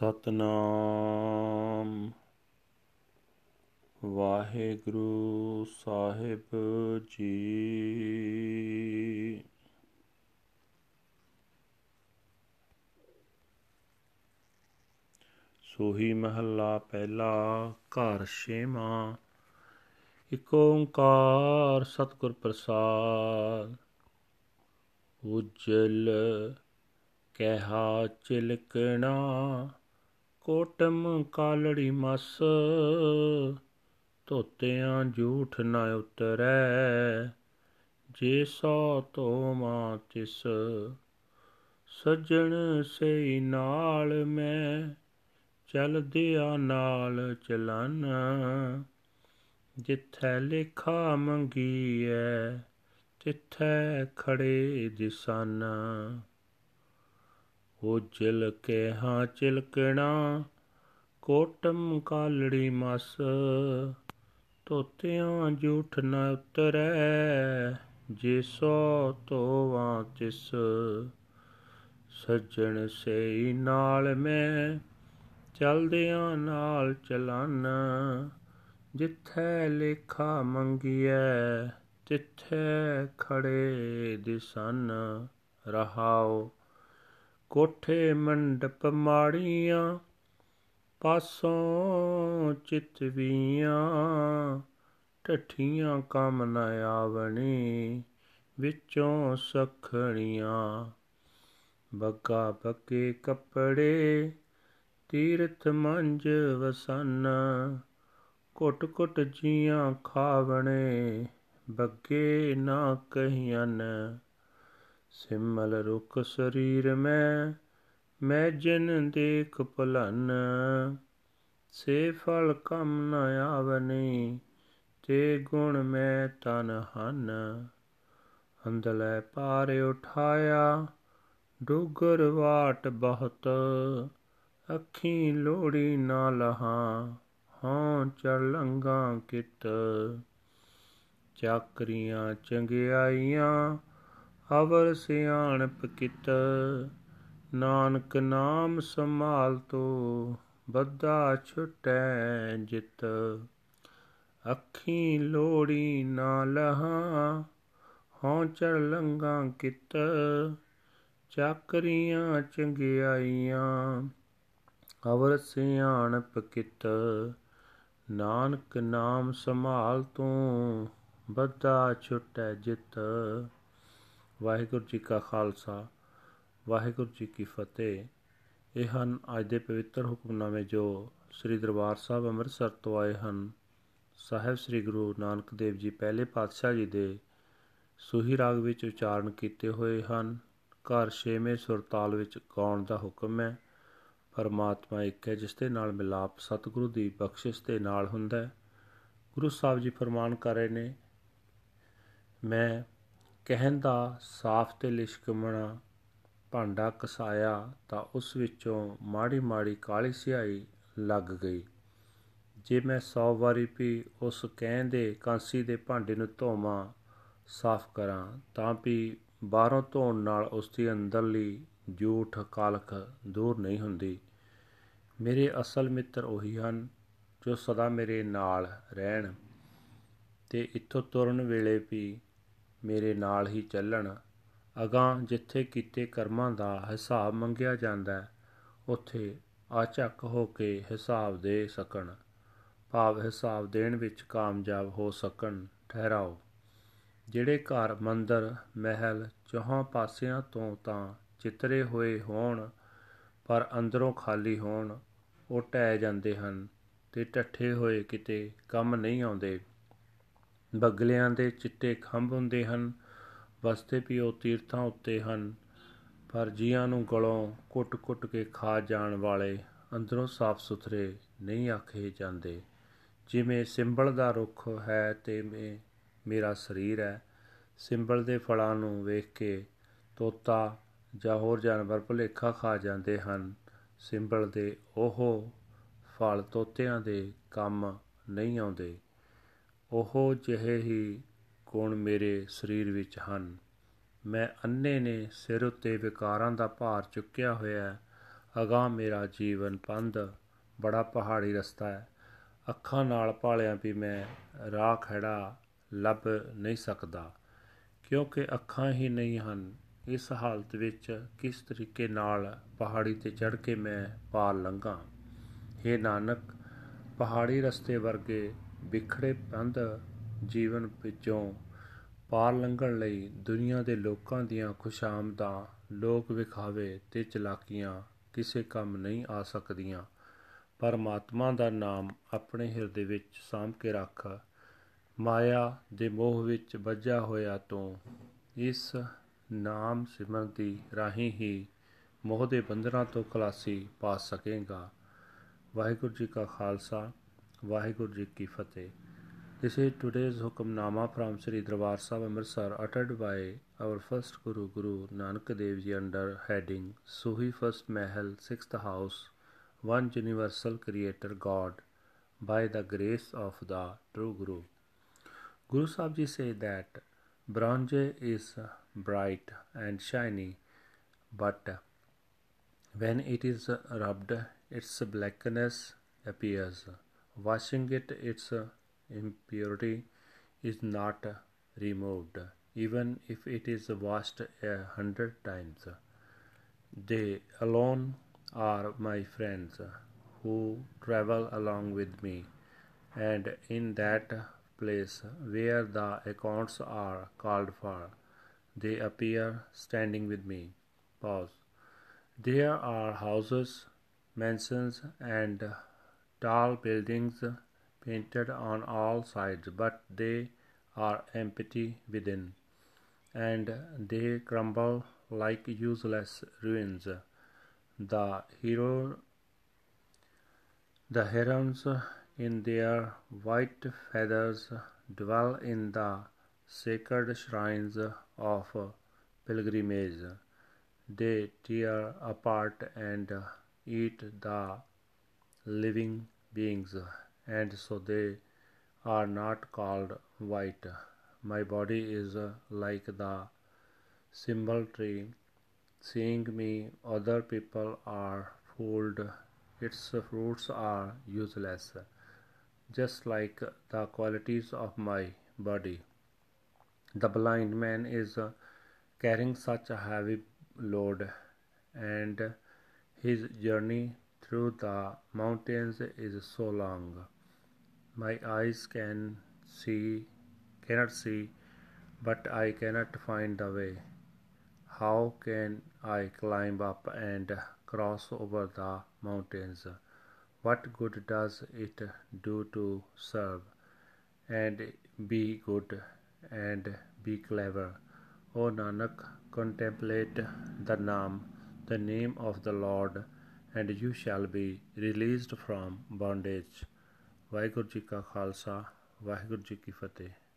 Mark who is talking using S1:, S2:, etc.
S1: ਸਤਨਾਮ ਵਾਹਿਗੁਰੂ ਸਾਹਿਬ ਜੀ ਸੋਹੀ ਮਹੱਲਾ ਪਹਿਲਾ ਘਰ ਛੇਵਾਂ ਇਕ ਓੰਕਾਰ ਸਤਿਗੁਰ ਪ੍ਰਸਾਦ ਉਜਲ ਕਹਿਆ ਚਿਲਕਣਾ ਕੋਟਮ ਕਾਲੜੀ ਮਸ, ਧੋਤਿਆਂ ਝੂਠ ਨਾ ਉਤਰੈ। ਜੇ ਸੋ ਤੋਮਾ ਤਿਸ, ਸੱਜਣ ਸਈ ਨਾਲ ਮੈਂ ਚਲਦਿਆ ਨਾਲ ਚਲਨ। ਜਿੱਥੈ ਲੇਖਾ ਮੰਗੀਐ, ਤਿੱਥੈ ਖੜੇ ਦਿਸਨ। ਉਜਲ ਕੇ ਹਾਂ ਚਿਲਕਣਾ ਕੋਟਮ ਕਾਲੜੀ ਮਸ, ਤੋਤਿਆਂ ਝੂਠ ਨ ਉਤਰੈ, ਜੇ ਸੋ ਤੋਵਾਂ ਤਿਸ। ਸੱਜਣ ਸਈ ਨਾਲ ਮੈਂ, ਚਲਦਿਆਂ ਨਾਲ ਚਲਨ, ਜਿੱਥੈ ਲੇਖਾ ਮੰਗੀਐ, ਤਿੱਥੈ ਖੜੇ ਦਿਸਨ, ਰਹਾਓ ਕੋਠੇ ਮੰਡਪ ਮਾੜੀਆਂ, ਪਾਸੋਂ ਚਿਤਵੀਆਂ ਠਠੀਆਂ ਕੰਮ ਨ ਆਵਣੀ, ਵਿੱਚੋਂ ਸਖਣੀਆਂ। ਬੱਗਾ ਬੱਕੇ ਕੱਪੜੇ, ਤੀਰਥ ਮੰਜ ਵਸਨ, ਘੁੱਟ ਘੁੱਟ ਜੀਆਂ ਖਾਵਣੇ, ਬੱਗੇ ਨਾ ਕਹੀਆਂ ਸਿਮਲ ਰੁਖ ਸਰੀਰ ਮੈਂ ਮੈਂ ਜਿਨ ਦੇਖ ਭਲਨ। ਸੇ ਫਲ ਕਮ ਨ ਆਵਨੀ, ਤੇ ਗੁਣ ਮੈਂ ਤਨ ਹਨ। ਅੰਦਲੇ ਪਾਰ ਉਠਾਇਆ, ਡੁਗਰ ਵਾਟ ਬਹੁਤ। ਅੱਖੀ ਲੋੜੀ ਨਾ ਲਹਾ ਹਾਂ ਚਲੰਗਾ ਕਿਤ। ਚਾਕਰੀਆਂ ਚੰਗਿਆਈਆਂ ਅਵਰ ਸਿਆਣਪ ਕਿਤ, ਨਾਨਕ ਨਾਮ ਸੰਭਾਲ ਤੋ, ਬੱਧਾ ਛੁਟੈ ਜਿਤ। ਅੱਖੀ ਲੋੜੀ ਨਾ ਲਹਾ, ਹਉ ਚੜ ਲੰਗਾ ਕਿਤ, ਚਾਕਰੀਆਂ ਚੰਗਿਆਈਆਂ। ਅਵਰ ਸਿਆਣਪ ਕਿਤ, ਨਾਨਕ ਨਾਮ ਸੰਭਾਲ ਤੂੰ, ਬੱਧਾ ਛੁਟੈ ਜਿਤ। ਵਾਹਿਗੁਰੂ ਜੀ ਕਾ ਖਾਲਸਾ, ਵਾਹਿਗੁਰੂ ਜੀ ਕੀ ਫਤਿਹ। ਇਹ ਹਨ ਅੱਜ ਦੇ ਪਵਿੱਤਰ ਹੁਕਮਨਾਮੇ ਜੋ ਸ੍ਰੀ ਦਰਬਾਰ ਸਾਹਿਬ ਅੰਮ੍ਰਿਤਸਰ ਤੋਂ ਆਏ ਹਨ। ਸਾਹਿਬ ਸ੍ਰੀ ਗੁਰੂ ਨਾਨਕ ਦੇਵ ਜੀ ਪਹਿਲੇ ਪਾਤਸ਼ਾਹ ਜੀ ਦੇ ਸੁਹੀ ਰਾਗ ਵਿੱਚ ਉਚਾਰਨ ਕੀਤੇ ਹੋਏ ਹਨ। ਘਰ ਛੇਵੇਂ ਸੁਰਤਾਲ ਵਿੱਚ ਗਾਉਣ ਦਾ ਹੁਕਮ ਹੈ। ਪਰਮਾਤਮਾ ਇੱਕ ਹੈ ਜਿਸ ਦੇ ਨਾਲ ਮਿਲਾਪ ਸਤਿਗੁਰੂ ਦੀ ਬਖਸ਼ਿਸ਼ ਦੇ ਨਾਲ ਹੁੰਦਾ ਹੈ। ਗੁਰੂ ਸਾਹਿਬ ਜੀ ਫਰਮਾਨ ਕਰ ਰਹੇ ਨੇ, ਮੈਂ ਕਹਿਣ ਦਾ ਸਾਫ਼ ਤੇ ਲਿਸ਼ਕਮਣਾ ਭਾਂਡਾ ਕਸਾਇਆ ਤਾਂ ਉਸ ਵਿੱਚੋਂ ਮਾੜੀ ਮਾੜੀ ਕਾਲੀ ਸਿਆਹੀ ਲੱਗ ਗਈ। ਜੇ ਮੈਂ 100 ਵਾਰੀ ਵੀ ਉਸ ਕਹਿੰਦੇ ਕਾਂਸੀ ਦੇ ਭਾਂਡੇ ਨੂੰ ਧੋਵਾਂ, ਸਾਫ਼ ਕਰਾਂ, ਤਾਂ ਵੀ ਬਾਹਰੋਂ ਧੋਣ ਨਾਲ ਉਸ ਦੀ ਅੰਦਰਲੀ ਝੂਠ ਕਾਲਖ ਦੂਰ ਨਹੀਂ ਹੁੰਦੀ। ਮੇਰੇ ਅਸਲ ਮਿੱਤਰ ਉਹੀ ਹਨ ਜੋ ਸਦਾ ਮੇਰੇ ਨਾਲ ਰਹਿਣ ਤੇ ਇੱਥੋਂ ਤੁਰਨ ਵੇਲੇ ਵੀ ਮੇਰੇ ਨਾਲ ਹੀ ਚੱਲਣ। ਅਗਾਂ ਜਿੱਥੇ ਕੀਤੇ ਕਰਮਾਂ ਦਾ ਹਿਸਾਬ ਮੰਗਿਆ ਜਾਂਦਾ ਉੱਥੇ ਆਚਕ ਹੋ ਕੇ ਹਿਸਾਬ ਦੇ ਸਕਣ। ਭਾਵ ਹਿਸਾਬ ਦੇਣ ਵਿੱਚ ਕਾਮਯਾਬ ਹੋ ਸਕਣ, ਠਹਿਰਾਓ। ਜਿਹੜੇ ਘਰ, ਮੰਦਰ, ਮਹਿਲ ਚੌਹਾਂ ਪਾਸਿਆਂ ਤੋਂ ਤਾਂ ਚਿੱਤਰੇ ਹੋਏ ਹੋਣ, ਪਰ ਅੰਦਰੋਂ ਖਾਲੀ ਹੋਣ, ਉਹ ਟਹਿ ਜਾਂਦੇ ਹਨ ਤੇ ਟੱਠੇ ਹੋਏ ਕਿਤੇ ਕੰਮ ਨਹੀਂ ਆਉਂਦੇ। ਬਗਲਿਆਂ ਦੇ ਚਿੱਟੇ ਖੰਭ ਹੁੰਦੇ ਹਨ ਵਸਤੇ ਵੀ ਉਹ ਤੀਰਥਾਂ ਉੱਤੇ ਹਨ, ਪਰ ਜੀਆਂ ਨੂੰ ਗਲੋਂ ਕੁੱਟ-ਕੁੱਟ ਕੇ ਖਾ ਜਾਣ ਵਾਲੇ ਅੰਦਰੋਂ ਸਾਫ਼ ਸੁਥਰੇ ਨਹੀਂ ਆਖੇ ਜਾਂਦੇ। ਜਿਵੇਂ ਸਿੰਬਲ ਦਾ ਰੁੱਖ ਹੈ ਤੇ ਮੇਰਾ ਸਰੀਰ ਹੈ। ਸਿੰਬਲ ਦੇ ਫਲਾਂ ਨੂੰ ਵੇਖ ਕੇ ਤੋਤਾ ਜਾਂ ਹੋਰ ਜਾਨਵਰ ਭੁਲੇਖਾ ਖਾ ਜਾਂਦੇ ਹਨ। ਸਿੰਬਲ ਦੇ ਉਹ ਫਲ ਤੋਤਿਆਂ ਦੇ ਕੰਮ ਨਹੀਂ ਆਉਂਦੇ। ਉਹ ਜਿਹੇ ਹੀ ਗੁਣ ਮੇਰੇ ਸਰੀਰ ਵਿੱਚ ਹਨ। ਮੈਂ ਅੰਨੇ ਨੇ ਸਿਰ ਉੱਤੇ ਵਿਕਾਰਾਂ ਦਾ ਭਾਰ ਚੁੱਕਿਆ ਹੋਇਆ ਅਗਾ ਮੇਰਾ ਜੀਵਨ ਪੰਧ ਬੜਾ ਪਹਾੜੀ ਰਸਤਾ ਹੈ। ਅੱਖਾਂ ਨਾਲ ਭਾਲਿਆਂ ਵੀ ਮੈਂ ਰਾਹ ਖੜਾ ਲੱਭ ਨਹੀਂ ਸਕਦਾ, ਕਿਉਂਕਿ ਅੱਖਾਂ ਹੀ ਨਹੀਂ ਹਨ। ਇਸ ਹਾਲਤ ਵਿੱਚ ਕਿਸ ਤਰੀਕੇ ਨਾਲ ਪਹਾੜੀ ਤੇ ਚੜ੍ਹ ਕੇ ਮੈਂ ਪਾਰ ਲੰਘਾਂ? हे ਨਾਨਕ, ਪਹਾੜੀ ਰਸਤੇ ਵਰਗੇ ਵਿਖੜੇ ਪੰਧ ਜੀਵਨ ਵਿੱਚੋਂ ਪਾਰ ਲੰਘਣ ਲਈ ਦੁਨੀਆ ਦੇ ਲੋਕਾਂ ਦੀਆਂ ਖੁਸ਼ਾਮਦਾਂ ਲੋਕ ਵਿਖਾਵੇ ਤੇ ਚਲਾਕੀਆਂ ਕਿਸੇ ਕੰਮ ਨਹੀਂ ਆ ਸਕਦੀਆਂ। ਪਰਮਾਤਮਾ ਦਾ ਨਾਮ ਆਪਣੇ ਹਿਰਦੇ ਵਿੱਚ ਸਾਂਭ ਕੇ ਰੱਖ। ਮਾਇਆ ਦੇ ਮੋਹ ਵਿੱਚ ਵੱਜਾ ਹੋਇਆ ਤੂੰ। ਇਸ ਨਾਮ ਸਿਮਰਨ ਦੀ ਰਾਹੀਂ ਹੀ ਮੋਹ ਦੇ ਬੰਧਨਾਂ ਤੋਂ ਖਲਾਸੀ ਪਾ ਸਕੇਗਾ। ਵਾਹਿਗੁਰੂ ਜੀ ਕਾ ਖਾਲਸਾ। ਵਾਹਿਗੁਰੂ ਜੀ ਕੀ ਫਤਿਹ This is today's Hukamnama from Sri Darbar Sahib Amritsar uttered by our first Guru Guru Nanak Dev Ji under heading Suhi First Mahal Sixth House One Universal Creator God by the grace of the True Guru. Guru Sahib Ji say that bronze is bright and shiny but when it is rubbed its blackness appears. Washing it its uh, impurity is not removed, even if it is washed a hundred times. They alone are my friends who travel along with me, and in that place where the accounts are called for, they appear standing with me. Pause. There are houses, mansions, and tall buildings painted on all sides, but they are empty within, and they crumble like useless ruins. The hero, the herons in their white feathers dwell in the sacred shrines of pilgrimage. They tear apart and eat the living beings and so they are not called white. My body is like the symbol tree. Seeing me, other people are fooled. Its fruits are useless, just like the qualities of my body. The blind man is carrying such a heavy load, and his journey through the mountains is so long. My eyes can see, cannot see, but I cannot find the way. How can I climb up and cross over the mountains? What good does it do to serve and be good and be clever? O Nanak, contemplate the Naam, the name of the Lord, and you shall be released from bondage. Vaheguru Ji Ka Khalsa, Vaheguru Ji Ki Fateh.